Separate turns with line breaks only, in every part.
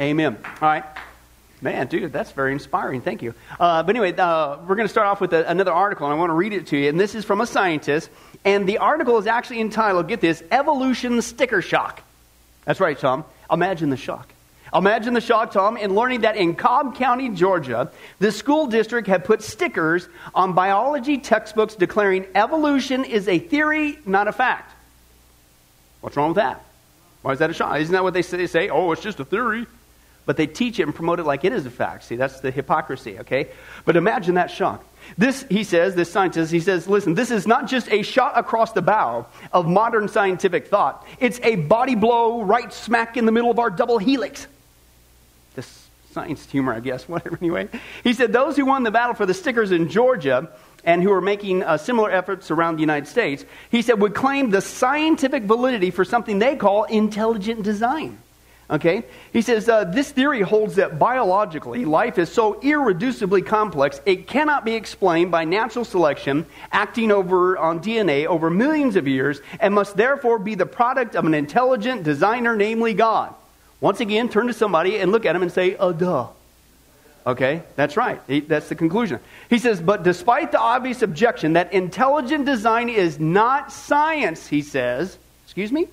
Amen. All right. Man, dude, that's very inspiring. Thank you. Uh, but anyway, uh, we're going to start off with a, another article, and I want to read it to you. And this is from a scientist. And the article is actually entitled, get this, Evolution Sticker Shock. That's right, Tom. Imagine the shock. Imagine the shock, Tom, in learning that in Cobb County, Georgia, the school district had put stickers on biology textbooks declaring evolution is a theory, not a fact. What's wrong with that? Why is that a shock? Isn't that what they say? They say, oh, it's just a theory. But they teach it and promote it like it is a fact. See, that's the hypocrisy, okay? But imagine that shock. This, he says, this scientist, he says, listen, this is not just a shot across the bow of modern scientific thought. It's a body blow right smack in the middle of our double helix. This science humor, I guess, whatever, anyway. He said, those who won the battle for the stickers in Georgia and who are making uh, similar efforts around the United States, he said, would claim the scientific validity for something they call intelligent design. Okay? He says, uh, this theory holds that biologically, life is so irreducibly complex, it cannot be explained by natural selection acting over on DNA over millions of years, and must therefore be the product of an intelligent designer, namely God. Once again, turn to somebody and look at him and say, uh, duh. Okay, that's right. He, that's the conclusion. He says, but despite the obvious objection that intelligent design is not science, he says, excuse me?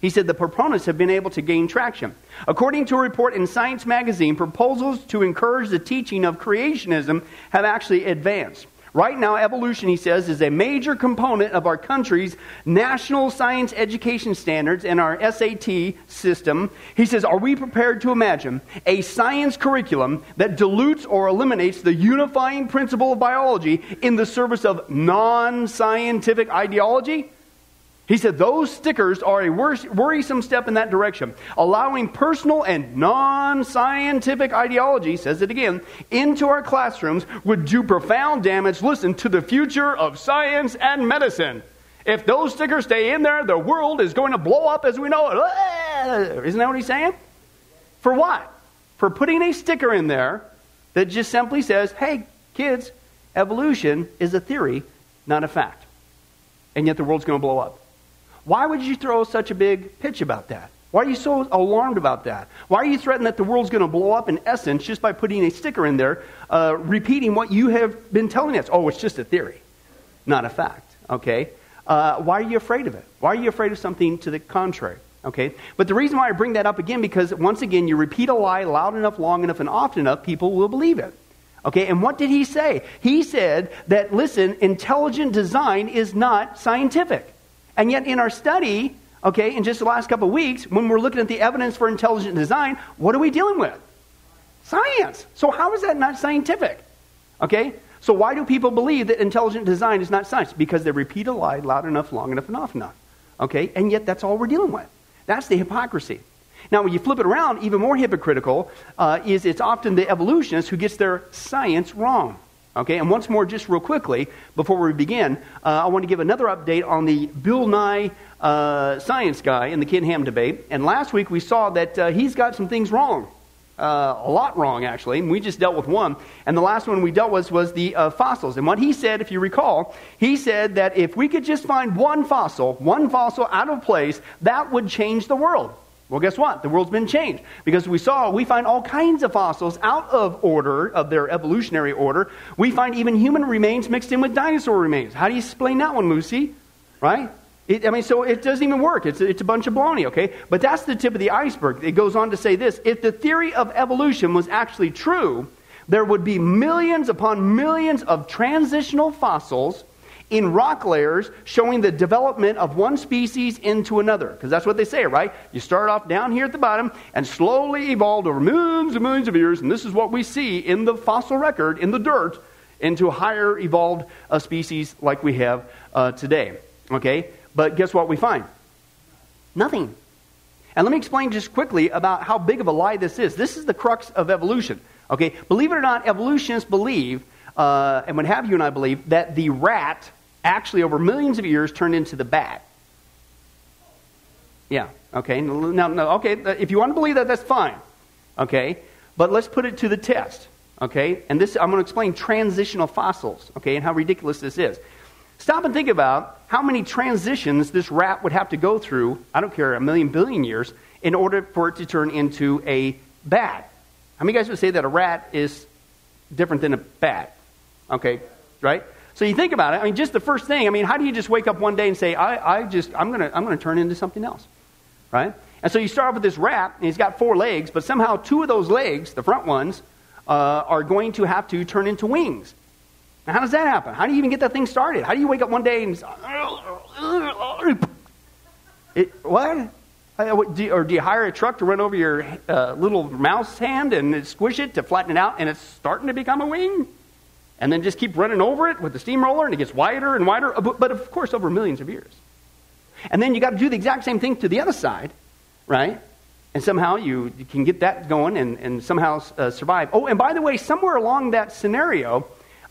He said the proponents have been able to gain traction. According to a report in Science magazine, proposals to encourage the teaching of creationism have actually advanced. Right now, evolution, he says, is a major component of our country's national science education standards and our SAT system. He says, Are we prepared to imagine a science curriculum that dilutes or eliminates the unifying principle of biology in the service of non scientific ideology? He said those stickers are a worrisome step in that direction, allowing personal and non scientific ideology, says it again, into our classrooms would do profound damage, listen, to the future of science and medicine. If those stickers stay in there, the world is going to blow up as we know it. Isn't that what he's saying? For what? For putting a sticker in there that just simply says, hey, kids, evolution is a theory, not a fact. And yet the world's going to blow up. Why would you throw such a big pitch about that? Why are you so alarmed about that? Why are you threatening that the world's going to blow up in essence just by putting a sticker in there, uh, repeating what you have been telling us? Oh, it's just a theory, not a fact. Okay? Uh, why are you afraid of it? Why are you afraid of something to the contrary? Okay? But the reason why I bring that up again, because once again, you repeat a lie loud enough, long enough, and often enough, people will believe it. Okay, and what did he say? He said that, listen, intelligent design is not scientific. And yet, in our study, okay, in just the last couple of weeks, when we're looking at the evidence for intelligent design, what are we dealing with? Science. So, how is that not scientific? Okay? So, why do people believe that intelligent design is not science? Because they repeat a lie loud enough, long enough, and often enough. Okay? And yet, that's all we're dealing with. That's the hypocrisy. Now, when you flip it around, even more hypocritical uh, is it's often the evolutionists who gets their science wrong. Okay, and once more, just real quickly, before we begin, uh, I want to give another update on the Bill Nye uh, science guy in the Ken Ham debate. And last week we saw that uh, he's got some things wrong. Uh, a lot wrong, actually. And we just dealt with one. And the last one we dealt with was the uh, fossils. And what he said, if you recall, he said that if we could just find one fossil, one fossil out of place, that would change the world. Well, guess what? The world's been changed. Because we saw, we find all kinds of fossils out of order, of their evolutionary order. We find even human remains mixed in with dinosaur remains. How do you explain that one, Lucy? Right? It, I mean, so it doesn't even work. It's, it's a bunch of baloney, okay? But that's the tip of the iceberg. It goes on to say this if the theory of evolution was actually true, there would be millions upon millions of transitional fossils in rock layers showing the development of one species into another. Because that's what they say, right? You start off down here at the bottom and slowly evolved over millions and millions of years, and this is what we see in the fossil record, in the dirt, into higher evolved uh, species like we have uh, today. Okay? But guess what we find? Nothing. And let me explain just quickly about how big of a lie this is. This is the crux of evolution. Okay? Believe it or not, evolutionists believe, uh, and what have you and I believe, that the rat actually over millions of years turned into the bat. Yeah, okay. Now, no, okay, if you want to believe that, that's fine. Okay? But let's put it to the test. Okay? And this, I'm going to explain transitional fossils, okay, and how ridiculous this is. Stop and think about how many transitions this rat would have to go through, I don't care, a million billion years, in order for it to turn into a bat. How many guys would say that a rat is different than a bat? Okay, right? So you think about it. I mean, just the first thing. I mean, how do you just wake up one day and say, "I, I just, I'm gonna, I'm gonna turn into something else," right? And so you start off with this rat, and he's got four legs, but somehow two of those legs, the front ones, uh, are going to have to turn into wings. Now, how does that happen? How do you even get that thing started? How do you wake up one day and it, what? Or do you hire a truck to run over your uh, little mouse hand and squish it to flatten it out, and it's starting to become a wing? And then just keep running over it with the steamroller, and it gets wider and wider, uh, but of course, over millions of years. And then you got to do the exact same thing to the other side, right? And somehow you, you can get that going and, and somehow uh, survive. Oh, and by the way, somewhere along that scenario,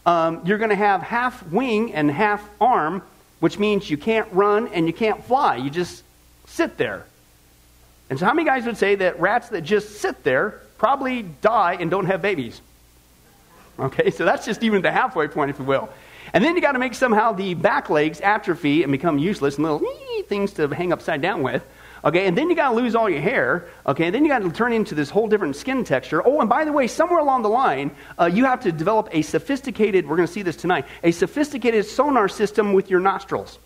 um, you're going to have half wing and half arm, which means you can't run and you can't fly. You just sit there. And so, how many guys would say that rats that just sit there probably die and don't have babies? Okay, so that's just even the halfway point, if you will. And then you got to make somehow the back legs atrophy and become useless and little things to hang upside down with. Okay, and then you got to lose all your hair. Okay, and then you got to turn into this whole different skin texture. Oh, and by the way, somewhere along the line, uh, you have to develop a sophisticated, we're going to see this tonight, a sophisticated sonar system with your nostrils.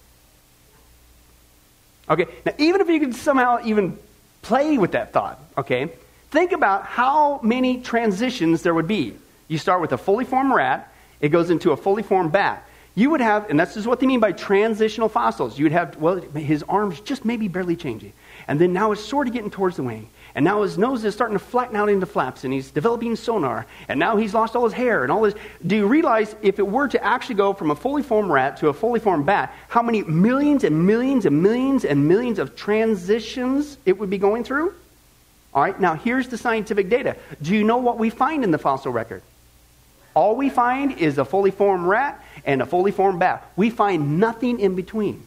Okay, now even if you could somehow even play with that thought, okay, think about how many transitions there would be. You start with a fully formed rat, it goes into a fully formed bat. You would have, and this is what they mean by transitional fossils. You would have, well, his arms just maybe barely changing. And then now it's sort of getting towards the wing. And now his nose is starting to flatten out into flaps, and he's developing sonar. And now he's lost all his hair and all this. Do you realize if it were to actually go from a fully formed rat to a fully formed bat, how many millions and millions and millions and millions of transitions it would be going through? All right, now here's the scientific data. Do you know what we find in the fossil record? All we find is a fully formed rat and a fully formed bat. We find nothing in between.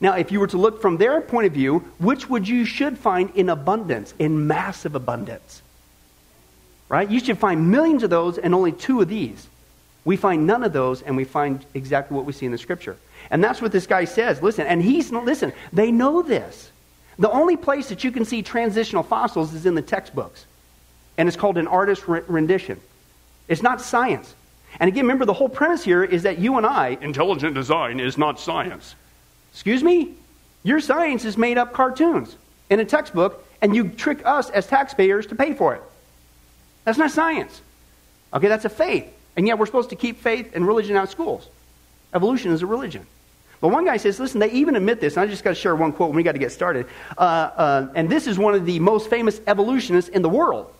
Now, if you were to look from their point of view, which would you should find in abundance, in massive abundance? Right? You should find millions of those and only two of these. We find none of those and we find exactly what we see in the scripture. And that's what this guy says. Listen, and he's listen, they know this. The only place that you can see transitional fossils is in the textbooks. And it's called an artist's rendition. It's not science. And again, remember the whole premise here is that you and I, intelligent design is not science. Excuse me? Your science is made up cartoons in a textbook, and you trick us as taxpayers to pay for it. That's not science. Okay, that's a faith. And yet we're supposed to keep faith and religion out of schools. Evolution is a religion. But one guy says, listen, they even admit this, and I just got to share one quote when we got to get started. Uh, uh, and this is one of the most famous evolutionists in the world.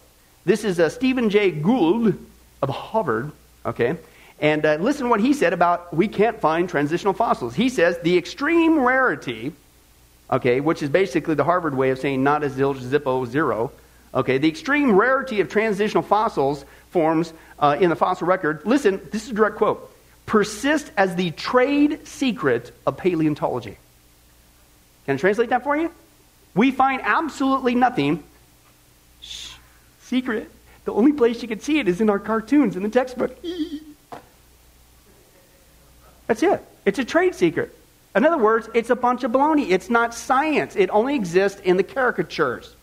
This is uh, Stephen Jay Gould of Harvard, okay? And uh, listen to what he said about we can't find transitional fossils. He says the extreme rarity, okay, which is basically the Harvard way of saying not as zilch, zippo, zero, okay, the extreme rarity of transitional fossils forms uh, in the fossil record, listen, this is a direct quote, persist as the trade secret of paleontology. Can I translate that for you? We find absolutely nothing. Shh, secret. The only place you can see it is in our cartoons in the textbook. That's it. It's a trade secret. In other words, it's a bunch of baloney. It's not science. It only exists in the caricatures.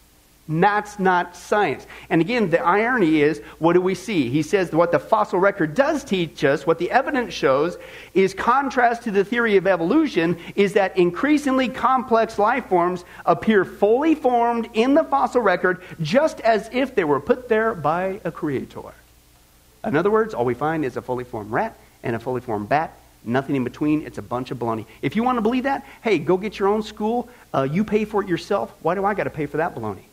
That's not science. And again, the irony is what do we see? He says what the fossil record does teach us, what the evidence shows, is contrast to the theory of evolution, is that increasingly complex life forms appear fully formed in the fossil record just as if they were put there by a creator. In other words, all we find is a fully formed rat and a fully formed bat Nothing in between. It's a bunch of baloney. If you want to believe that, hey, go get your own school. Uh, you pay for it yourself. Why do I got to pay for that baloney?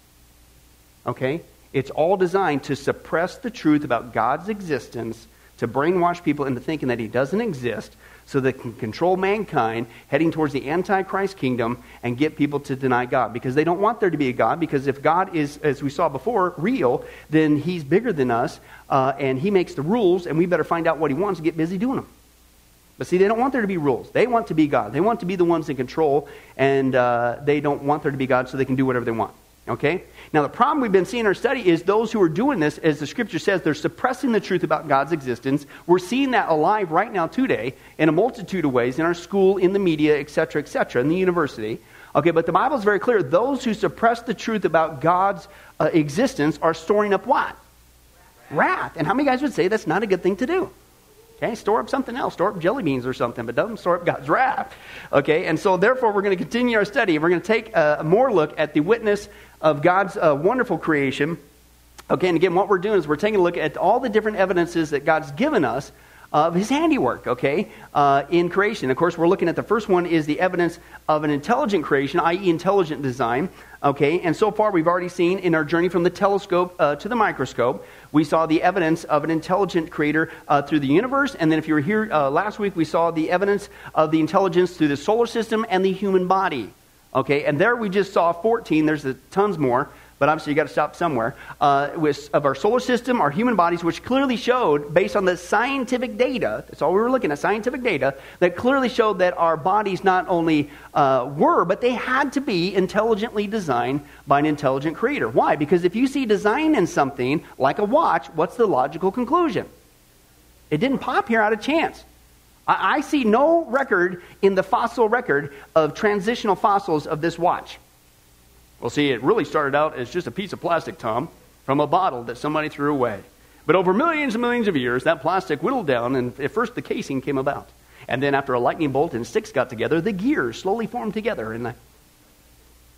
Okay? It's all designed to suppress the truth about God's existence, to brainwash people into thinking that He doesn't exist, so they can control mankind heading towards the Antichrist kingdom and get people to deny God. Because they don't want there to be a God, because if God is, as we saw before, real, then He's bigger than us, uh, and He makes the rules, and we better find out what He wants and get busy doing them. But see, they don't want there to be rules. They want to be God. They want to be the ones in control, and uh, they don't want there to be God so they can do whatever they want. Okay? Now, the problem we've been seeing in our study is those who are doing this, as the scripture says, they're suppressing the truth about God's existence. We're seeing that alive right now today in a multitude of ways in our school, in the media, etc., etc., in the university. Okay, but the Bible is very clear. Those who suppress the truth about God's uh, existence are storing up what? Wrath. And how many guys would say that's not a good thing to do? Okay, store up something else. Store up jelly beans or something, but don't store up God's wrath. Okay, and so therefore we're going to continue our study. We're going to take a more look at the witness of God's uh, wonderful creation. Okay, and again, what we're doing is we're taking a look at all the different evidences that God's given us of his handiwork, okay, uh, in creation. Of course, we're looking at the first one is the evidence of an intelligent creation, i.e., intelligent design, okay. And so far, we've already seen in our journey from the telescope uh, to the microscope, we saw the evidence of an intelligent creator uh, through the universe. And then, if you were here uh, last week, we saw the evidence of the intelligence through the solar system and the human body, okay. And there we just saw 14. There's tons more but obviously you got to stop somewhere, uh, with, of our solar system, our human bodies, which clearly showed, based on the scientific data, that's all we were looking at, scientific data, that clearly showed that our bodies not only uh, were, but they had to be intelligently designed by an intelligent creator. Why? Because if you see design in something, like a watch, what's the logical conclusion? It didn't pop here out of chance. I, see no record in the fossil record of transitional fossils of this watch. Well, see, it really started out as just a piece of plastic, Tom, from a bottle that somebody threw away. But over millions and millions of years, that plastic whittled down, and at first the casing came about. And then after a lightning bolt and sticks got together, the gears slowly formed together. And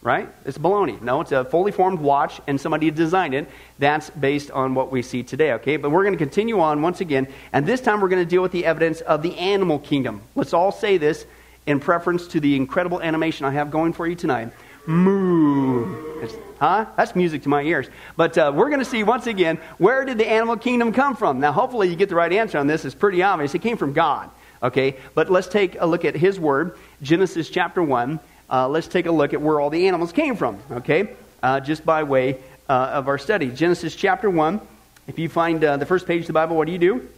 right? It's baloney. No, it's a fully formed watch, and somebody designed it. That's based on what we see today, okay? But we're going to continue on once again, and this time we're going to deal with the evidence of the animal kingdom. Let's all say this in preference to the incredible animation I have going for you tonight moo. It's, huh? That's music to my ears. But uh, we're going to see once again where did the animal kingdom come from? Now, hopefully, you get the right answer on this. It's pretty obvious. It came from God. Okay? But let's take a look at His Word, Genesis chapter 1. Uh, let's take a look at where all the animals came from. Okay? Uh, just by way uh, of our study. Genesis chapter 1. If you find uh, the first page of the Bible, what do you do?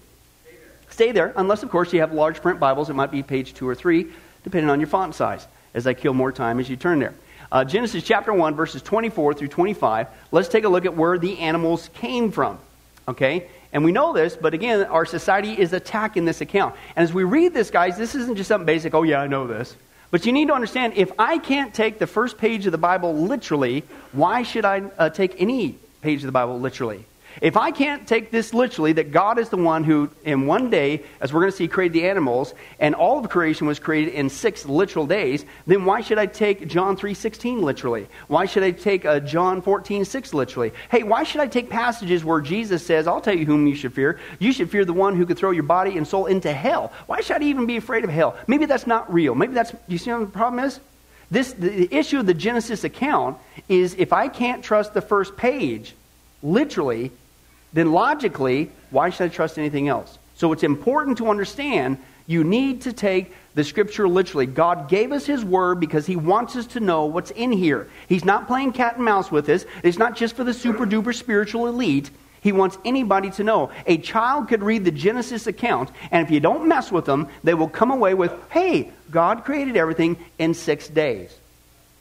Stay there, unless, of course, you have large print Bibles. It might be page two or three, depending on your font size, as I kill more time as you turn there. Uh, Genesis chapter 1, verses 24 through 25. Let's take a look at where the animals came from. Okay? And we know this, but again, our society is attacking this account. And as we read this, guys, this isn't just something basic, oh, yeah, I know this. But you need to understand if I can't take the first page of the Bible literally, why should I uh, take any page of the Bible literally? If I can't take this literally, that God is the one who, in one day, as we're going to see, created the animals, and all of creation was created in six literal days, then why should I take John 3.16 literally? Why should I take uh, John 14.6 literally? Hey, why should I take passages where Jesus says, I'll tell you whom you should fear. You should fear the one who could throw your body and soul into hell. Why should I even be afraid of hell? Maybe that's not real. Maybe that's, you see what the problem is? This, the, the issue of the Genesis account is if I can't trust the first page, literally, then logically, why should I trust anything else? So it's important to understand you need to take the scripture literally. God gave us his word because he wants us to know what's in here. He's not playing cat and mouse with us. It's not just for the super duper spiritual elite. He wants anybody to know. A child could read the Genesis account, and if you don't mess with them, they will come away with, hey, God created everything in six days.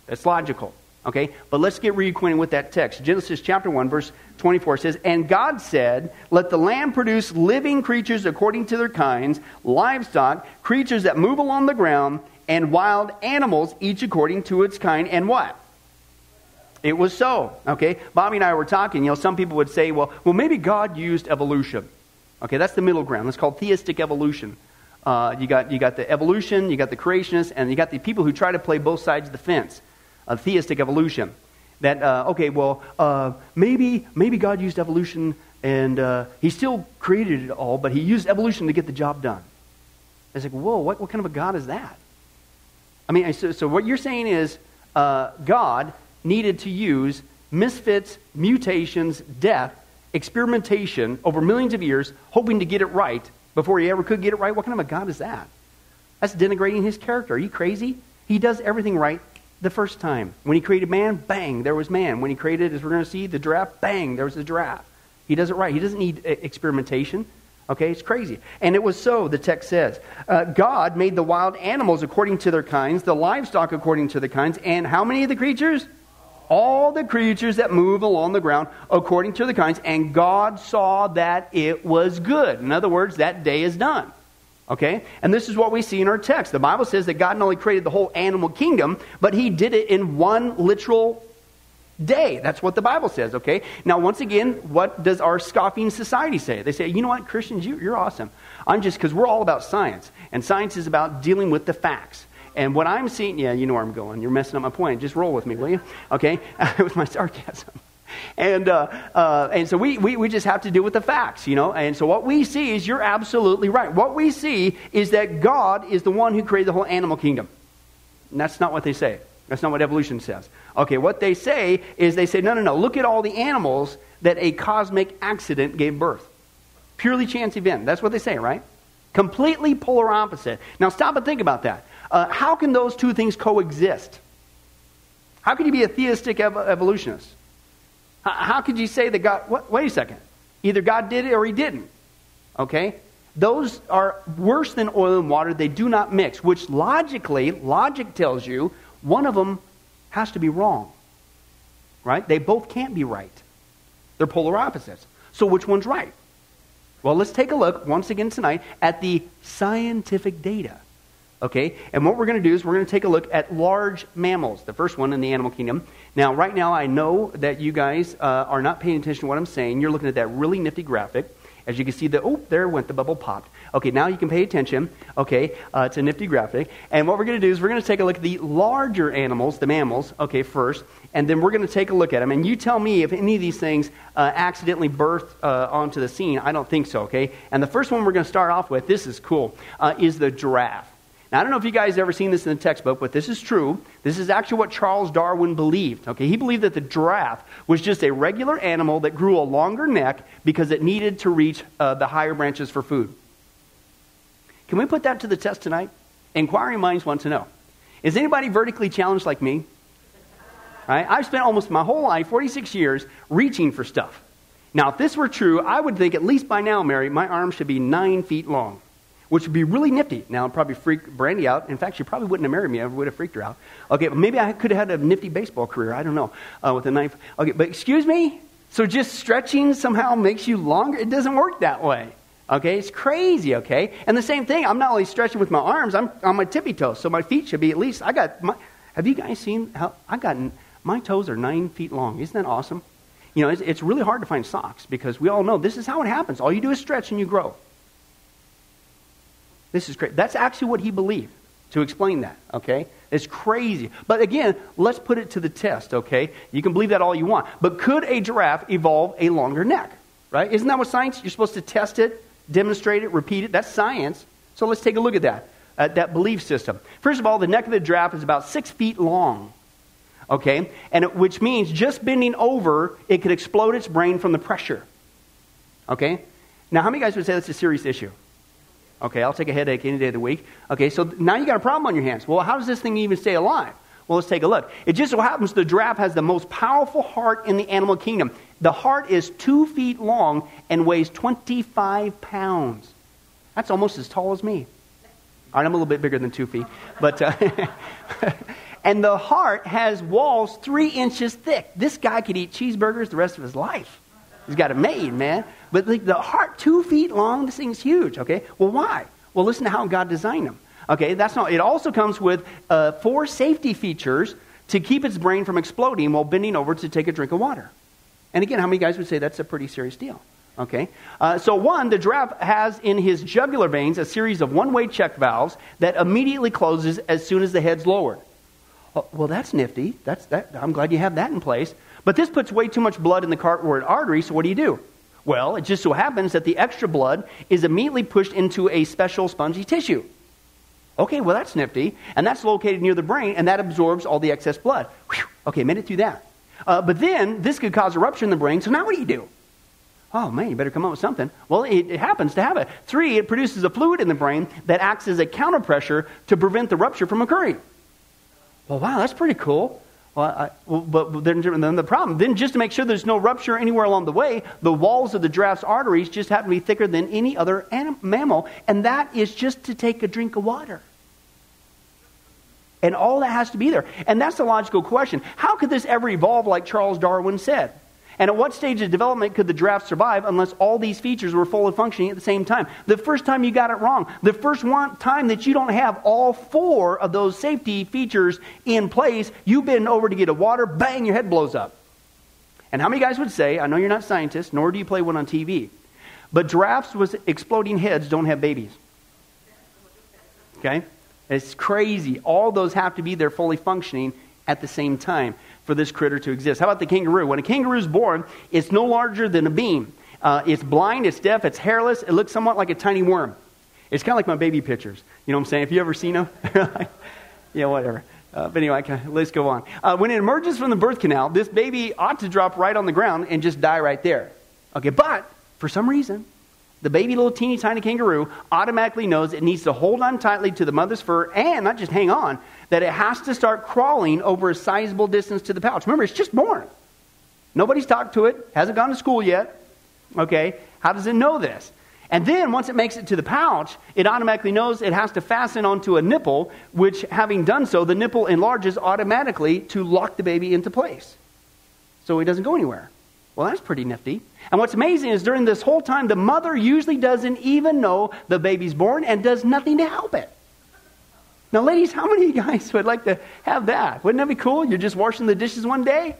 That's logical. Okay? But let's get reacquainted with that text. Genesis chapter 1, verse 24 says, And God said, Let the land produce living creatures according to their kinds, livestock, creatures that move along the ground, and wild animals, each according to its kind. And what? It was so. Okay? Bobby and I were talking. You know, some people would say, well, well, maybe God used evolution. Okay, that's the middle ground. That's called theistic evolution. Uh, you, got, you got the evolution, you got the creationists, and you got the people who try to play both sides of the fence of theistic evolution. That, uh, okay, well, uh, maybe, maybe God used evolution and uh, he still created it all, but he used evolution to get the job done. It's like, whoa, what, what kind of a God is that? I mean, so, so what you're saying is uh, God needed to use misfits, mutations, death, experimentation over millions of years, hoping to get it right before he ever could get it right. What kind of a God is that? That's denigrating his character. Are you crazy? He does everything right the first time. When he created man, bang, there was man. When he created, as we're going to see, the giraffe, bang, there was the giraffe. He does it right. He doesn't need experimentation. Okay, it's crazy. And it was so, the text says. Uh, God made the wild animals according to their kinds, the livestock according to their kinds, and how many of the creatures? All the creatures that move along the ground according to the kinds, and God saw that it was good. In other words, that day is done. Okay? And this is what we see in our text. The Bible says that God not only created the whole animal kingdom, but he did it in one literal day. That's what the Bible says, okay? Now, once again, what does our scoffing society say? They say, you know what, Christians, you, you're awesome. I'm just, because we're all about science, and science is about dealing with the facts. And what I'm seeing, yeah, you know where I'm going. You're messing up my point. Just roll with me, will you? Okay? with my sarcasm. And, uh, uh, and so we, we, we just have to deal with the facts, you know? And so what we see is you're absolutely right. What we see is that God is the one who created the whole animal kingdom. And that's not what they say. That's not what evolution says. Okay, what they say is they say, no, no, no, look at all the animals that a cosmic accident gave birth. Purely chance event. That's what they say, right? Completely polar opposite. Now stop and think about that. Uh, how can those two things coexist? How can you be a theistic ev- evolutionist? How could you say that God, what, wait a second, either God did it or he didn't? Okay? Those are worse than oil and water. They do not mix, which logically, logic tells you one of them has to be wrong. Right? They both can't be right. They're polar opposites. So which one's right? Well, let's take a look once again tonight at the scientific data. Okay? And what we're going to do is we're going to take a look at large mammals, the first one in the animal kingdom. Now, right now, I know that you guys uh, are not paying attention to what I'm saying. You're looking at that really nifty graphic. As you can see, the oh, there went the bubble popped. Okay, now you can pay attention. Okay, uh, it's a nifty graphic. And what we're going to do is we're going to take a look at the larger animals, the mammals, okay, first. And then we're going to take a look at them. And you tell me if any of these things uh, accidentally birthed uh, onto the scene. I don't think so, okay? And the first one we're going to start off with, this is cool, uh, is the giraffe. Now, I don't know if you guys ever seen this in the textbook, but this is true. This is actually what Charles Darwin believed. Okay, he believed that the giraffe was just a regular animal that grew a longer neck because it needed to reach uh, the higher branches for food. Can we put that to the test tonight? Inquiring minds want to know. Is anybody vertically challenged like me? Right? I've spent almost my whole life, 46 years, reaching for stuff. Now, if this were true, I would think at least by now, Mary, my arms should be nine feet long which would be really nifty. Now, it'd probably freak Brandy out. In fact, she probably wouldn't have married me. I would have freaked her out. Okay, but maybe I could have had a nifty baseball career. I don't know. Uh, with a knife. Okay, but excuse me? So just stretching somehow makes you longer? It doesn't work that way. Okay, it's crazy, okay? And the same thing, I'm not only stretching with my arms, I'm on my tippy toes, so my feet should be at least, I got, my, have you guys seen how, I got, my toes are nine feet long. Isn't that awesome? You know, it's, it's really hard to find socks because we all know this is how it happens. All you do is stretch and you grow. This is crazy. That's actually what he believed to explain that, okay? It's crazy. But again, let's put it to the test, okay? You can believe that all you want. But could a giraffe evolve a longer neck, right? Isn't that what science? You're supposed to test it, demonstrate it, repeat it. That's science. So let's take a look at that, at that belief system. First of all, the neck of the giraffe is about six feet long, okay? And it, which means just bending over, it could explode its brain from the pressure, okay? Now, how many guys would say that's a serious issue? Okay, I'll take a headache any day of the week. Okay, so now you got a problem on your hands. Well, how does this thing even stay alive? Well, let's take a look. It just so happens the giraffe has the most powerful heart in the animal kingdom. The heart is two feet long and weighs 25 pounds. That's almost as tall as me. All right, I'm a little bit bigger than two feet. But, uh, and the heart has walls three inches thick. This guy could eat cheeseburgers the rest of his life. He's got it made, man. But like the heart, two feet long, this thing's huge, okay? Well, why? Well, listen to how God designed them. Okay, that's not, it also comes with uh, four safety features to keep its brain from exploding while bending over to take a drink of water. And again, how many guys would say that's a pretty serious deal? Okay, uh, so one, the giraffe has in his jugular veins a series of one way check valves that immediately closes as soon as the head's lowered. Oh, well, that's nifty. That's, that, I'm glad you have that in place. But this puts way too much blood in the carotid artery, so what do you do? Well, it just so happens that the extra blood is immediately pushed into a special spongy tissue. Okay, well, that's nifty. And that's located near the brain, and that absorbs all the excess blood. Whew. Okay, made it through that. Uh, but then this could cause a rupture in the brain, so now what do you do? Oh, man, you better come up with something. Well, it, it happens to have it. Three, it produces a fluid in the brain that acts as a counterpressure to prevent the rupture from occurring. Well, wow, that's pretty cool. Well, I, well, but then, then the problem, then just to make sure there's no rupture anywhere along the way, the walls of the giraffe's arteries just happen to be thicker than any other mammal, and that is just to take a drink of water. And all that has to be there. And that's the logical question. How could this ever evolve like Charles Darwin said? And at what stage of development could the giraffe survive unless all these features were fully functioning at the same time? The first time you got it wrong, the first one time that you don't have all four of those safety features in place, you bend over to get a water, bang, your head blows up. And how many guys would say, I know you're not scientists, nor do you play one on TV, but giraffes with exploding heads don't have babies. Okay? It's crazy. All those have to be there fully functioning at the same time for this critter to exist. How about the kangaroo? When a kangaroo is born, it's no larger than a bean. Uh, it's blind, it's deaf, it's hairless, it looks somewhat like a tiny worm. It's kind of like my baby pictures. You know what I'm saying? Have you ever seen them? yeah, whatever. Uh, but anyway, let's go on. Uh, when it emerges from the birth canal, this baby ought to drop right on the ground and just die right there. Okay, but for some reason, the baby little teeny tiny kangaroo automatically knows it needs to hold on tightly to the mother's fur and not just hang on, that it has to start crawling over a sizable distance to the pouch. Remember, it's just born. Nobody's talked to it, hasn't gone to school yet. Okay, how does it know this? And then once it makes it to the pouch, it automatically knows it has to fasten onto a nipple, which, having done so, the nipple enlarges automatically to lock the baby into place. So he doesn't go anywhere. Well, that's pretty nifty. And what's amazing is during this whole time, the mother usually doesn't even know the baby's born and does nothing to help it. Now, ladies, how many of you guys would like to have that? Wouldn't that be cool? You're just washing the dishes one day?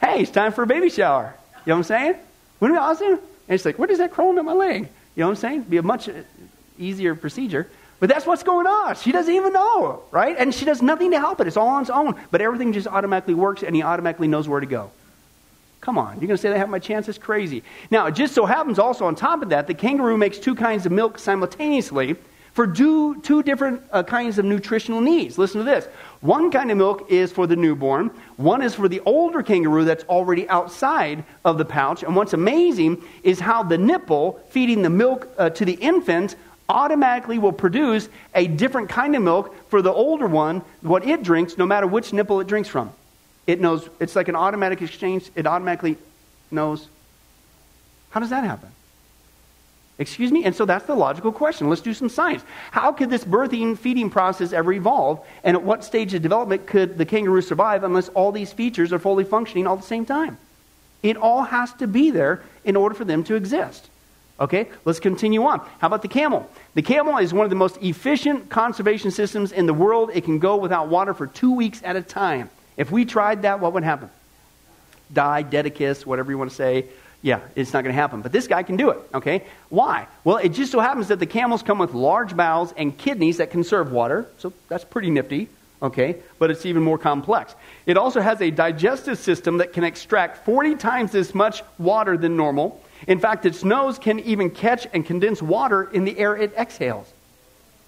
Hey, it's time for a baby shower. You know what I'm saying? Wouldn't it be awesome? And it's like, what is that crawling up my leg? You know what I'm saying? It'd be a much easier procedure. But that's what's going on. She doesn't even know, right? And she does nothing to help it. It's all on its own. But everything just automatically works, and he automatically knows where to go. Come on. You're going to say they have my chance? It's crazy. Now, it just so happens also on top of that, the kangaroo makes two kinds of milk simultaneously for two, two different uh, kinds of nutritional needs. Listen to this. One kind of milk is for the newborn, one is for the older kangaroo that's already outside of the pouch. And what's amazing is how the nipple feeding the milk uh, to the infant automatically will produce a different kind of milk for the older one, what it drinks, no matter which nipple it drinks from. It knows, it's like an automatic exchange, it automatically knows. How does that happen? Excuse me? And so that's the logical question. Let's do some science. How could this birthing feeding process ever evolve? And at what stage of development could the kangaroo survive unless all these features are fully functioning all at the same time? It all has to be there in order for them to exist. Okay, let's continue on. How about the camel? The camel is one of the most efficient conservation systems in the world. It can go without water for two weeks at a time. If we tried that, what would happen? Die, dedicus, whatever you want to say. Yeah, it's not going to happen. But this guy can do it, okay? Why? Well, it just so happens that the camels come with large bowels and kidneys that conserve water, so that's pretty nifty, okay? But it's even more complex. It also has a digestive system that can extract 40 times as much water than normal. In fact, its nose can even catch and condense water in the air it exhales.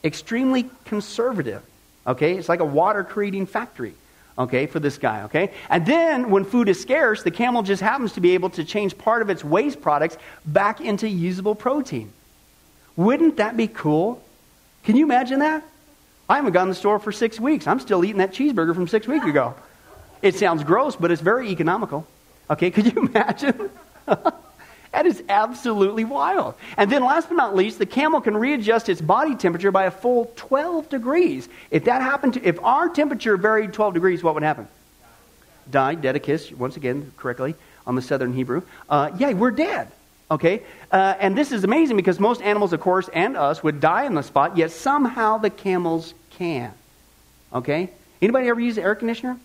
Extremely conservative. Okay? It's like a water creating factory. Okay, for this guy, okay? And then when food is scarce, the camel just happens to be able to change part of its waste products back into usable protein. Wouldn't that be cool? Can you imagine that? I haven't gone to the store for six weeks. I'm still eating that cheeseburger from six weeks ago. It sounds gross, but it's very economical. Okay, could you imagine? That is absolutely wild. And then, last but not least, the camel can readjust its body temperature by a full 12 degrees. If that happened to, if our temperature varied 12 degrees, what would happen? Die, dedicus, once again, correctly on the Southern Hebrew. Uh, yeah, we're dead. Okay? Uh, and this is amazing because most animals, of course, and us would die on the spot, yet somehow the camels can. Okay? Anybody ever use an air conditioner?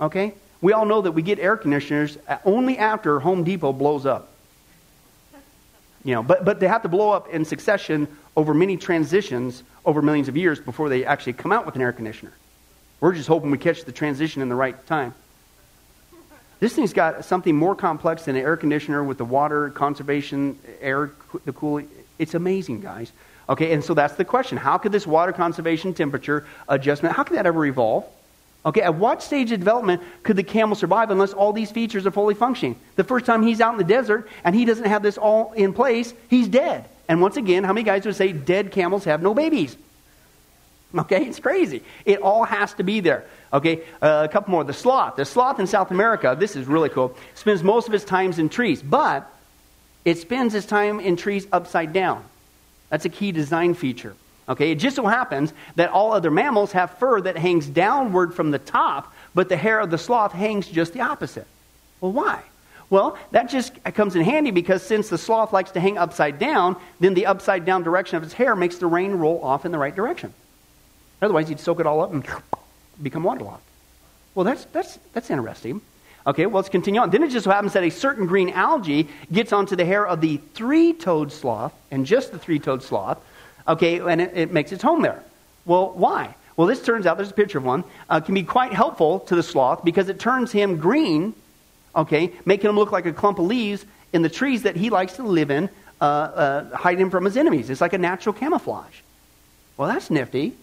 Okay? We all know that we get air conditioners only after Home Depot blows up. You know, but, but they have to blow up in succession over many transitions over millions of years before they actually come out with an air conditioner. We're just hoping we catch the transition in the right time. This thing's got something more complex than an air conditioner with the water conservation, air, the cooling. It's amazing, guys. Okay, and so that's the question. How could this water conservation temperature adjustment, how could that ever evolve? Okay, at what stage of development could the camel survive unless all these features are fully functioning? The first time he's out in the desert and he doesn't have this all in place, he's dead. And once again, how many guys would say dead camels have no babies? Okay, it's crazy. It all has to be there. Okay, uh, a couple more. The sloth. The sloth in South America, this is really cool, spends most of its time in trees, but it spends its time in trees upside down. That's a key design feature. Okay, it just so happens that all other mammals have fur that hangs downward from the top but the hair of the sloth hangs just the opposite. Well, why? Well, that just comes in handy because since the sloth likes to hang upside down, then the upside down direction of its hair makes the rain roll off in the right direction. Otherwise, you'd soak it all up and become waterlogged. Well, that's, that's, that's interesting. Okay, well, let's continue on. Then it just so happens that a certain green algae gets onto the hair of the three toed sloth, and just the three toed sloth, okay, and it, it, makes its home there. Well, why? Well, this turns out, there's a picture of one, uh, can be quite helpful to the sloth because it turns him green, okay, making him look like a clump of leaves in the trees that he likes to live in, uh, uh, hiding him from his enemies. It's like a natural camouflage. Well, that's nifty.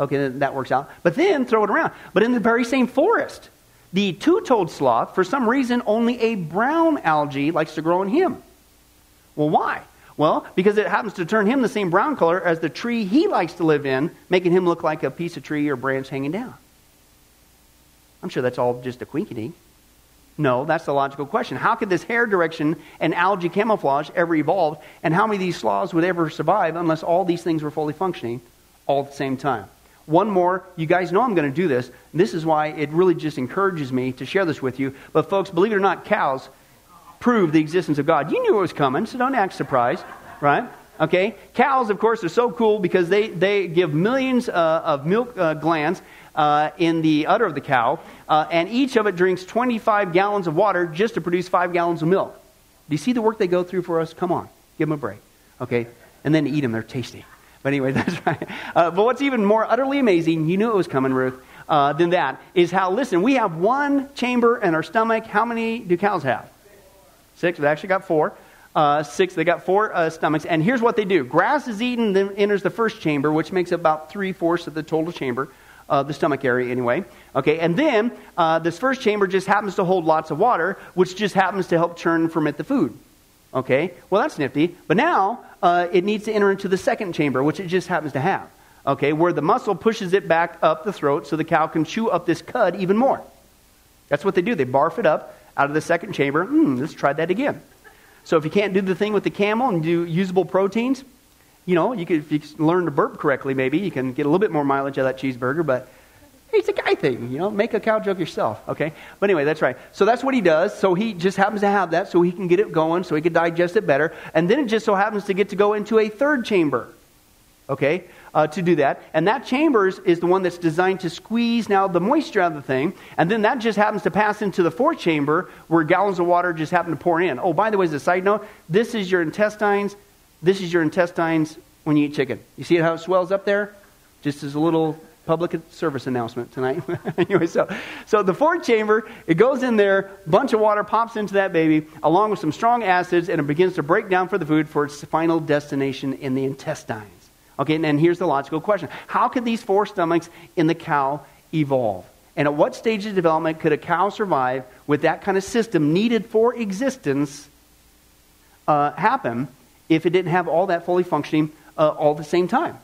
Okay, that works out. But then throw it around. But in the very same forest, the two toed sloth, for some reason, only a brown algae likes to grow in him. Well, why? Well, because it happens to turn him the same brown color as the tree he likes to live in, making him look like a piece of tree or branch hanging down. I'm sure that's all just a quinkity. No, that's the logical question. How could this hair direction and algae camouflage ever evolve, and how many of these sloths would ever survive unless all these things were fully functioning all at the same time? One more. You guys know I'm going to do this. This is why it really just encourages me to share this with you. But, folks, believe it or not, cows prove the existence of God. You knew it was coming, so don't act surprised, right? Okay? Cows, of course, are so cool because they, they give millions uh, of milk uh, glands uh, in the udder of the cow, uh, and each of it drinks 25 gallons of water just to produce 5 gallons of milk. Do you see the work they go through for us? Come on, give them a break. Okay? And then eat them, they're tasty. But anyway, that's right. Uh, but what's even more utterly amazing, you knew it was coming, Ruth, uh, than that, is how, listen, we have one chamber in our stomach. How many do cows have? Six. They actually got four. Uh, six. They got four uh, stomachs. And here's what they do grass is eaten, then enters the first chamber, which makes about three fourths of the total chamber. Uh, the stomach area, anyway. Okay, and then uh, this first chamber just happens to hold lots of water, which just happens to help churn and ferment the food. Okay, well, that's nifty. But now uh, it needs to enter into the second chamber, which it just happens to have. Okay, where the muscle pushes it back up the throat so the cow can chew up this cud even more. That's what they do. They barf it up out of the second chamber. Hmm, let's try that again. So if you can't do the thing with the camel and do usable proteins, you know, you could, if you learn to burp correctly, maybe you can get a little bit more mileage out of that cheeseburger. But it's a guy thing, you know. Make a cow joke yourself, okay? But anyway, that's right. So that's what he does. So he just happens to have that, so he can get it going, so he can digest it better. And then it just so happens to get to go into a third chamber, okay, uh, to do that. And that chamber is the one that's designed to squeeze now the moisture out of the thing. And then that just happens to pass into the fourth chamber where gallons of water just happen to pour in. Oh, by the way, as a side note, this is your intestines. This is your intestines when you eat chicken. You see how it swells up there? Just as a little public service announcement tonight. anyway, so, so the fourth chamber, it goes in there, bunch of water pops into that baby, along with some strong acids, and it begins to break down for the food for its final destination in the intestines. Okay, and then here's the logical question How could these four stomachs in the cow evolve? And at what stage of development could a cow survive with that kind of system needed for existence uh, happen if it didn't have all that fully functioning uh, all at the same time?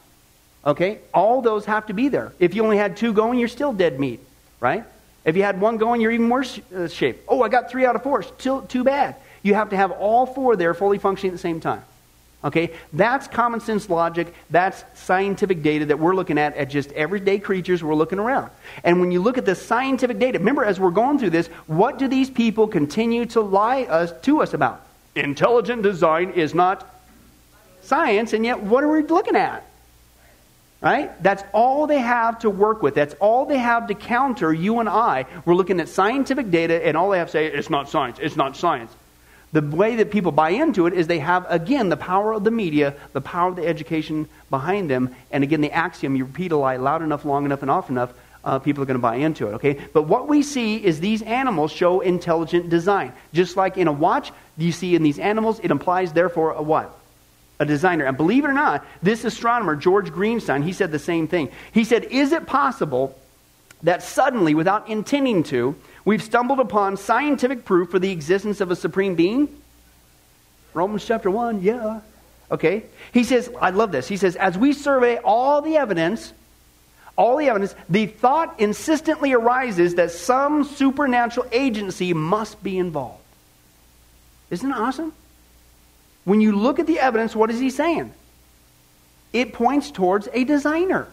Okay? All those have to be there. If you only had two going, you're still dead meat, right? If you had one going, you're even worse uh, shape. Oh, I got three out of four. Still too bad. You have to have all four there fully functioning at the same time. Okay? That's common sense logic. That's scientific data that we're looking at at just everyday creatures we're looking around. And when you look at the scientific data, remember as we're going through this, what do these people continue to lie us to us about? Intelligent design is not science, and yet what are we looking at? Right? That's all they have to work with. That's all they have to counter you and I. We're looking at scientific data, and all they have to say, it's not science, it's not science. The way that people buy into it is they have, again, the power of the media, the power of the education behind them, and again, the axiom you repeat a lie loud enough, long enough, and often enough, uh, people are going to buy into it, okay? But what we see is these animals show intelligent design. Just like in a watch, you see in these animals, it implies, therefore, a what? a designer. And believe it or not, this astronomer, George Greenstein, he said the same thing. He said, Is it possible that suddenly, without intending to, we've stumbled upon scientific proof for the existence of a supreme being? Romans chapter 1, yeah. Okay? He says, I love this. He says, As we survey all the evidence, all the evidence, the thought insistently arises that some supernatural agency must be involved. Isn't it awesome? When you look at the evidence, what is he saying? It points towards a designer.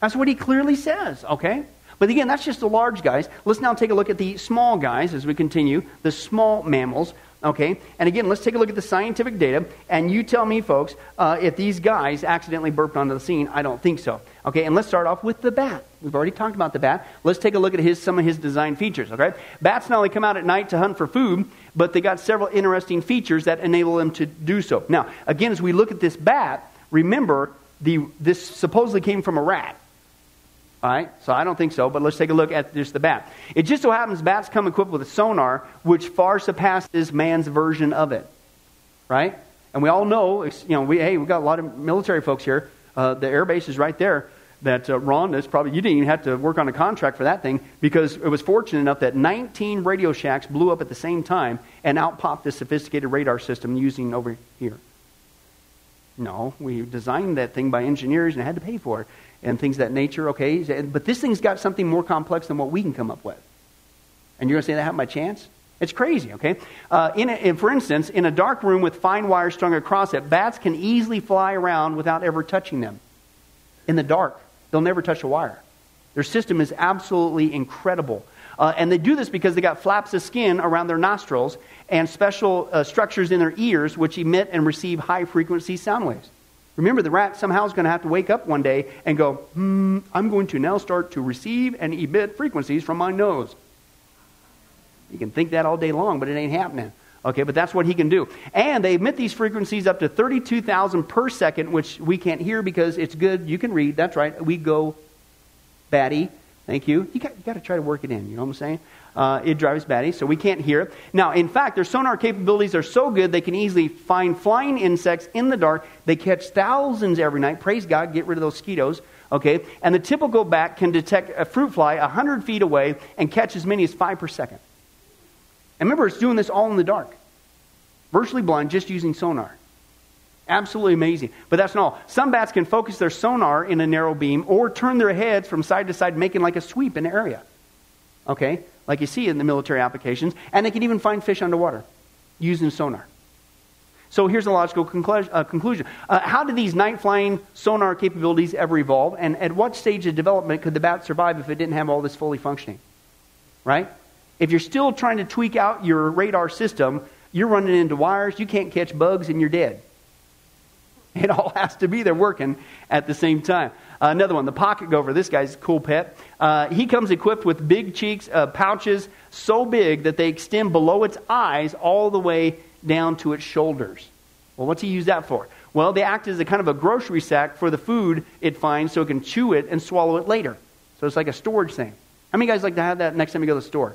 That's what he clearly says, okay? But again, that's just the large guys. Let's now take a look at the small guys as we continue, the small mammals. Okay? And again, let's take a look at the scientific data. And you tell me, folks, uh, if these guys accidentally burped onto the scene. I don't think so. Okay? And let's start off with the bat. We've already talked about the bat. Let's take a look at his, some of his design features. Okay? Bats not only come out at night to hunt for food, but they got several interesting features that enable them to do so. Now, again, as we look at this bat, remember the, this supposedly came from a rat. All right, so I don't think so, but let's take a look at just the bat. It just so happens bats come equipped with a sonar which far surpasses man's version of it. Right? And we all know, you know, we, hey, we've got a lot of military folks here. Uh, the air base is right there. That uh, Ron is probably, you didn't even have to work on a contract for that thing because it was fortunate enough that 19 Radio Shacks blew up at the same time and out popped this sophisticated radar system using over here. No, we designed that thing by engineers and had to pay for it and things of that nature, okay? But this thing's got something more complex than what we can come up with. And you're going to say that happened by chance? It's crazy, okay? Uh, in a, in, for instance, in a dark room with fine wires strung across it, bats can easily fly around without ever touching them. In the dark, they'll never touch a wire. Their system is absolutely incredible. Uh, and they do this because they got flaps of skin around their nostrils and special uh, structures in their ears which emit and receive high frequency sound waves. Remember, the rat somehow is going to have to wake up one day and go, hmm, I'm going to now start to receive and emit frequencies from my nose. You can think that all day long, but it ain't happening. Okay, but that's what he can do. And they emit these frequencies up to 32,000 per second, which we can't hear because it's good. You can read. That's right. We go batty. Thank you. You got, you got to try to work it in. You know what I'm saying? Uh, it drives batty, so we can't hear it. Now, in fact, their sonar capabilities are so good they can easily find flying insects in the dark. They catch thousands every night. Praise God, get rid of those mosquitoes. Okay? And the typical bat can detect a fruit fly 100 feet away and catch as many as five per second. And remember, it's doing this all in the dark. Virtually blind, just using sonar. Absolutely amazing. But that's not all. Some bats can focus their sonar in a narrow beam or turn their heads from side to side, making like a sweep in the area. Okay? Like you see in the military applications, and they can even find fish underwater using sonar. So here's a logical uh, conclusion. Uh, how did these night flying sonar capabilities ever evolve, and at what stage of development could the bat survive if it didn't have all this fully functioning? Right? If you're still trying to tweak out your radar system, you're running into wires, you can't catch bugs, and you're dead. It all has to be there working at the same time. Another one, the pocket gopher. This guy's a cool pet. Uh, he comes equipped with big cheeks, uh, pouches so big that they extend below its eyes all the way down to its shoulders. Well, what's he use that for? Well, they act as a kind of a grocery sack for the food it finds so it can chew it and swallow it later. So it's like a storage thing. How many guys like to have that next time you go to the store?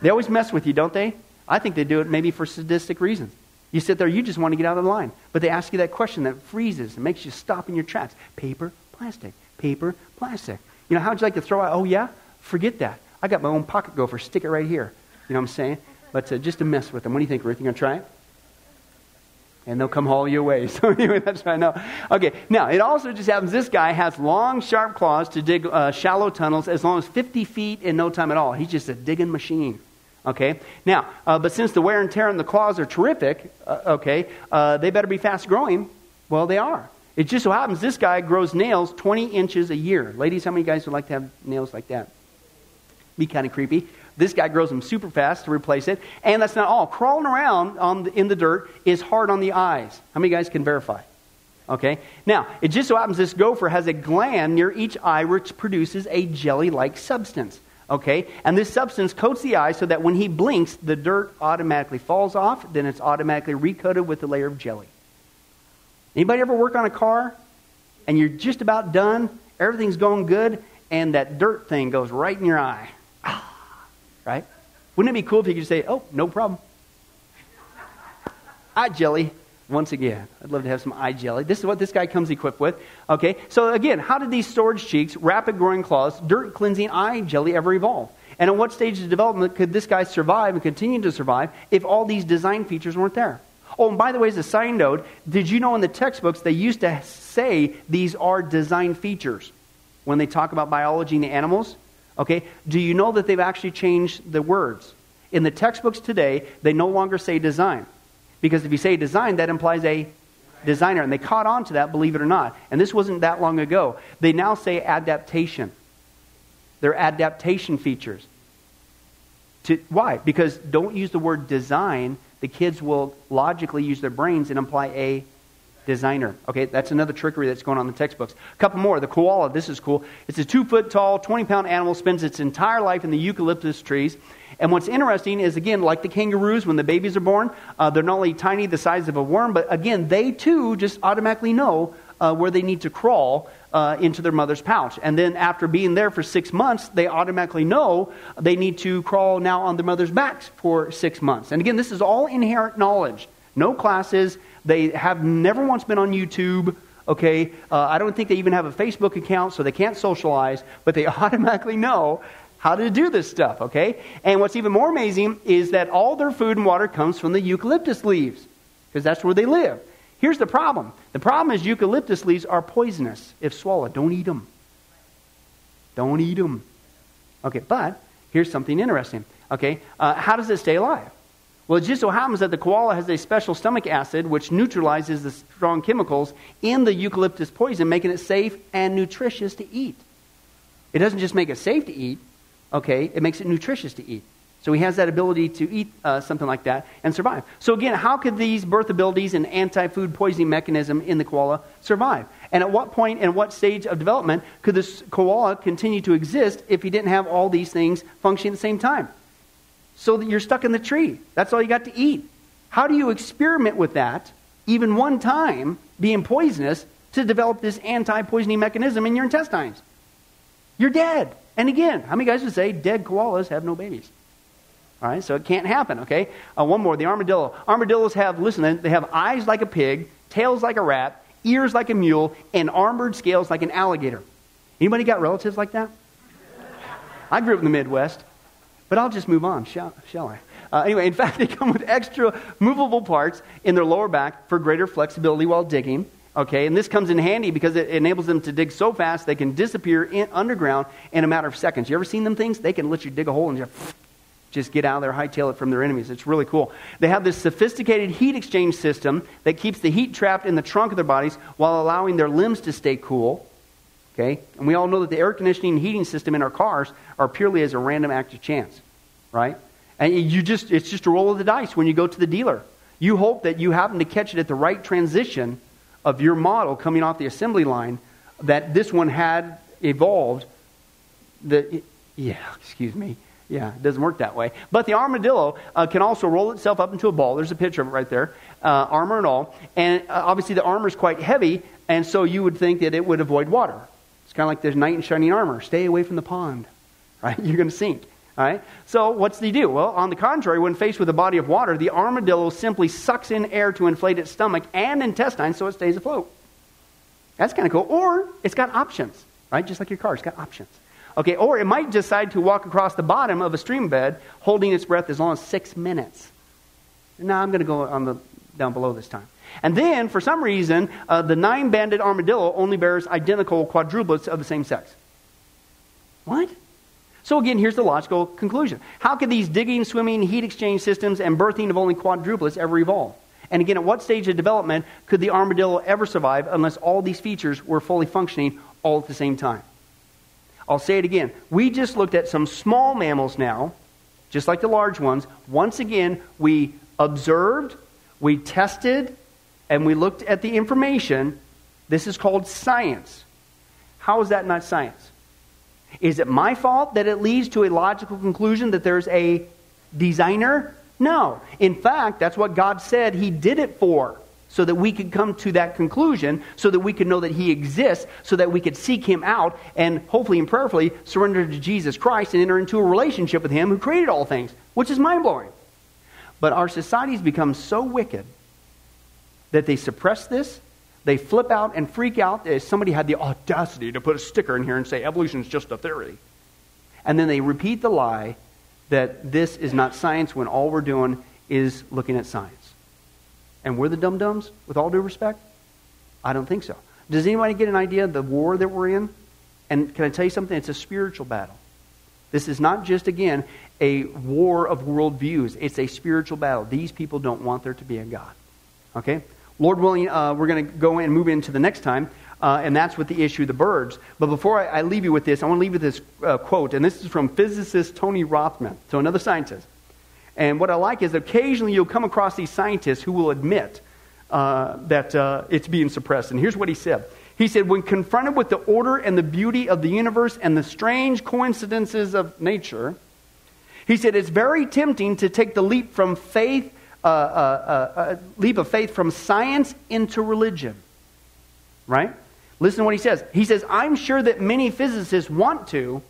They always mess with you, don't they? I think they do it maybe for sadistic reasons. You sit there, you just want to get out of the line. But they ask you that question that freezes and makes you stop in your tracks. Paper, plastic paper, plastic. You know, how'd you like to throw out? Oh, yeah? Forget that. I got my own pocket gopher. Stick it right here. You know what I'm saying? But uh, just to mess with them. What do you think, Ruth? You going to try it? And they'll come haul you away. So anyway, that's right. No. Okay. Now, it also just happens this guy has long, sharp claws to dig uh, shallow tunnels as long as 50 feet in no time at all. He's just a digging machine. Okay? Now, uh, but since the wear and tear on the claws are terrific, uh, okay, uh, they better be fast growing. Well, they are. It just so happens this guy grows nails 20 inches a year. Ladies, how many guys would like to have nails like that? Be kind of creepy. This guy grows them super fast to replace it. And that's not all. Crawling around the, in the dirt is hard on the eyes. How many guys can verify? Okay? Now, it just so happens this gopher has a gland near each eye which produces a jelly like substance. Okay? And this substance coats the eye so that when he blinks, the dirt automatically falls off, then it's automatically recoated with a layer of jelly. Anybody ever work on a car and you're just about done, everything's going good, and that dirt thing goes right in your eye? Ah, right? Wouldn't it be cool if you could say, oh, no problem? eye jelly, once again. I'd love to have some eye jelly. This is what this guy comes equipped with. Okay, so again, how did these storage cheeks, rapid growing claws, dirt cleansing eye jelly ever evolve? And at what stage of development could this guy survive and continue to survive if all these design features weren't there? Oh, and by the way, as a side note, did you know in the textbooks they used to say these are design features when they talk about biology and the animals? Okay, do you know that they've actually changed the words? In the textbooks today, they no longer say design. Because if you say design, that implies a designer. And they caught on to that, believe it or not. And this wasn't that long ago. They now say adaptation. They're adaptation features. To, why? Because don't use the word design. The kids will logically use their brains and imply a designer. Okay, that's another trickery that's going on in the textbooks. A couple more. The koala, this is cool. It's a two foot tall, 20 pound animal, spends its entire life in the eucalyptus trees. And what's interesting is, again, like the kangaroos, when the babies are born, uh, they're not only tiny, the size of a worm, but again, they too just automatically know uh, where they need to crawl uh, into their mother's pouch. And then after being there for six months, they automatically know they need to crawl now on their mother's backs for six months. And again, this is all inherent knowledge. No classes. They have never once been on YouTube. Okay, uh, I don't think they even have a Facebook account, so they can't socialize, but they automatically know how to do this stuff, okay? And what's even more amazing is that all their food and water comes from the eucalyptus leaves, because that's where they live. Here's the problem the problem is eucalyptus leaves are poisonous if swallowed. Don't eat them. Don't eat them. Okay, but here's something interesting. Okay, uh, how does it stay alive? Well, it just so happens that the koala has a special stomach acid which neutralizes the strong chemicals in the eucalyptus poison, making it safe and nutritious to eat. It doesn't just make it safe to eat, okay, it makes it nutritious to eat. So he has that ability to eat uh, something like that and survive. So again, how could these birth abilities and anti-food poisoning mechanism in the koala survive? And at what point and what stage of development could this koala continue to exist if he didn't have all these things functioning at the same time? So that you're stuck in the tree. That's all you got to eat. How do you experiment with that, even one time, being poisonous, to develop this anti-poisoning mechanism in your intestines? You're dead. And again, how many guys would say dead koalas have no babies? All right, so it can't happen, okay? Uh, one more, the armadillo. Armadillos have, listen, they have eyes like a pig, tails like a rat, ears like a mule, and armored scales like an alligator. Anybody got relatives like that? I grew up in the Midwest, but I'll just move on, shall, shall I? Uh, anyway, in fact, they come with extra movable parts in their lower back for greater flexibility while digging. Okay, and this comes in handy because it enables them to dig so fast they can disappear in, underground in a matter of seconds. You ever seen them things? They can literally dig a hole and just, just get out of there, hightail it from their enemies. It's really cool. They have this sophisticated heat exchange system that keeps the heat trapped in the trunk of their bodies while allowing their limbs to stay cool. Okay, and we all know that the air conditioning and heating system in our cars are purely as a random act of chance, right? And you just, it's just a roll of the dice when you go to the dealer. You hope that you happen to catch it at the right transition of your model coming off the assembly line that this one had evolved. The, yeah, excuse me. Yeah, it doesn't work that way. But the armadillo uh, can also roll itself up into a ball. There's a picture of it right there, uh, armor and all. And uh, obviously, the armor is quite heavy, and so you would think that it would avoid water. It's kind of like the knight in shining armor. Stay away from the pond, right? You're going to sink. All right? So, what's he do? Well, on the contrary, when faced with a body of water, the armadillo simply sucks in air to inflate its stomach and intestines so it stays afloat. That's kind of cool. Or it's got options, right? Just like your car, it's got options. Okay, or it might decide to walk across the bottom of a stream bed holding its breath as long as six minutes. Now, I'm going to go on the down below this time. And then, for some reason, uh, the nine banded armadillo only bears identical quadruplets of the same sex. What? So, again, here's the logical conclusion. How could these digging, swimming, heat exchange systems and birthing of only quadruplets ever evolve? And again, at what stage of development could the armadillo ever survive unless all these features were fully functioning all at the same time? I'll say it again. We just looked at some small mammals now, just like the large ones. Once again, we observed, we tested, and we looked at the information. This is called science. How is that not science? Is it my fault that it leads to a logical conclusion that there's a designer? No. In fact, that's what God said He did it for. So that we could come to that conclusion, so that we could know that He exists, so that we could seek Him out and hopefully and prayerfully surrender to Jesus Christ and enter into a relationship with Him who created all things, which is mind blowing. But our societies become so wicked that they suppress this they flip out and freak out somebody had the audacity to put a sticker in here and say evolution is just a theory. And then they repeat the lie that this is not science when all we're doing is looking at science. And we're the dum dums, with all due respect? I don't think so. Does anybody get an idea of the war that we're in? And can I tell you something? It's a spiritual battle. This is not just, again, a war of worldviews. It's a spiritual battle. These people don't want there to be a God. Okay? Lord willing, uh, we're going to go and move into the next time. Uh, and that's with the issue of the birds. But before I, I leave you with this, I want to leave you with this uh, quote, and this is from physicist Tony Rothman, so another scientist. And what I like is occasionally you'll come across these scientists who will admit uh, that uh, it's being suppressed. And here's what he said He said, When confronted with the order and the beauty of the universe and the strange coincidences of nature, he said, it's very tempting to take the leap from faith, uh, uh, uh, leap of faith from science into religion. Right? Listen to what he says. He says, I'm sure that many physicists want to,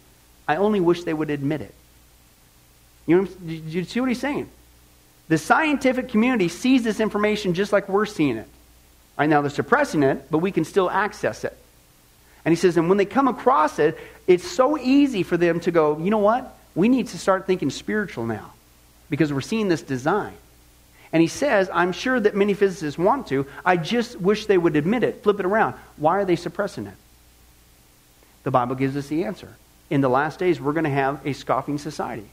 I only wish they would admit it. You, know, you see what he's saying? The scientific community sees this information just like we're seeing it. Right now, they're suppressing it, but we can still access it. And he says, and when they come across it, it's so easy for them to go, you know what? We need to start thinking spiritual now because we're seeing this design. And he says, I'm sure that many physicists want to. I just wish they would admit it. Flip it around. Why are they suppressing it? The Bible gives us the answer. In the last days, we're going to have a scoffing society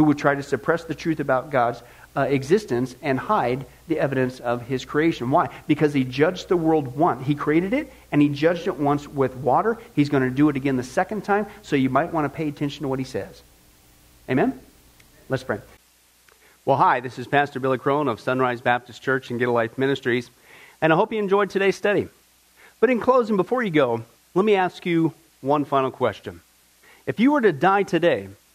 who would try to suppress the truth about God's uh, existence and hide the evidence of his creation. Why? Because he judged the world once. He created it, and he judged it once with water. He's going to do it again the second time, so you might want to pay attention to what he says. Amen? Let's pray. Well, hi, this is Pastor Billy Crone of Sunrise Baptist Church and Get a Life Ministries, and I hope you enjoyed today's study. But in closing, before you go, let me ask you one final question. If you were to die today,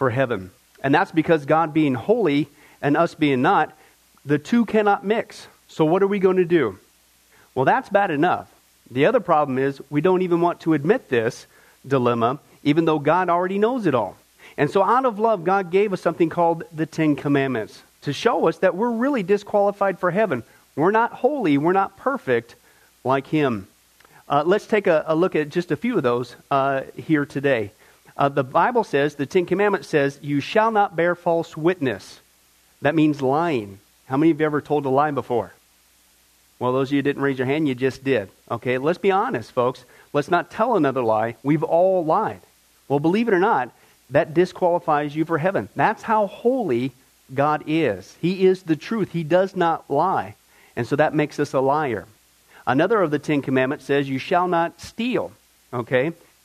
for heaven. And that's because God being holy and us being not, the two cannot mix. So, what are we going to do? Well, that's bad enough. The other problem is we don't even want to admit this dilemma even though God already knows it all. And so, out of love, God gave us something called the Ten Commandments to show us that we're really disqualified for heaven. We're not holy, we're not perfect like Him. Uh, let's take a, a, look at just a few of those uh, here today. Uh, the Bible says, the Ten Commandments says, You shall not bear false witness. That means lying. How many of you ever told a lie before? Well, those of you who didn't raise your hand, you just did. Okay, let's be honest, folks. Let's not tell another lie. We've all lied. Well, believe it or not, that disqualifies you for heaven. That's how holy God is. He is the truth, He does not lie. And so that makes us a liar. Another of the Ten Commandments says, You shall not steal. Okay?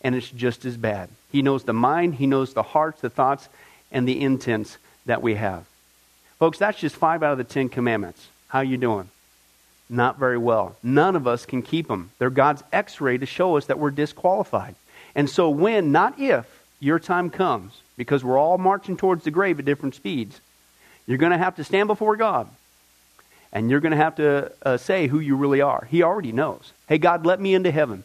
and it's just as bad. He knows the mind, He knows the hearts, the thoughts, and the intents that we have. Folks, that's just five out of the Ten Commandments. How you doing? Not very well. None of us can keep them. They're God's x ray to show us that we're disqualified. And so, when, not if, your time comes, because we're all marching towards the grave at different speeds, you're going to have to stand before God. And you're going to have to uh, say who you really are. He already knows. Hey, God, let me into heaven.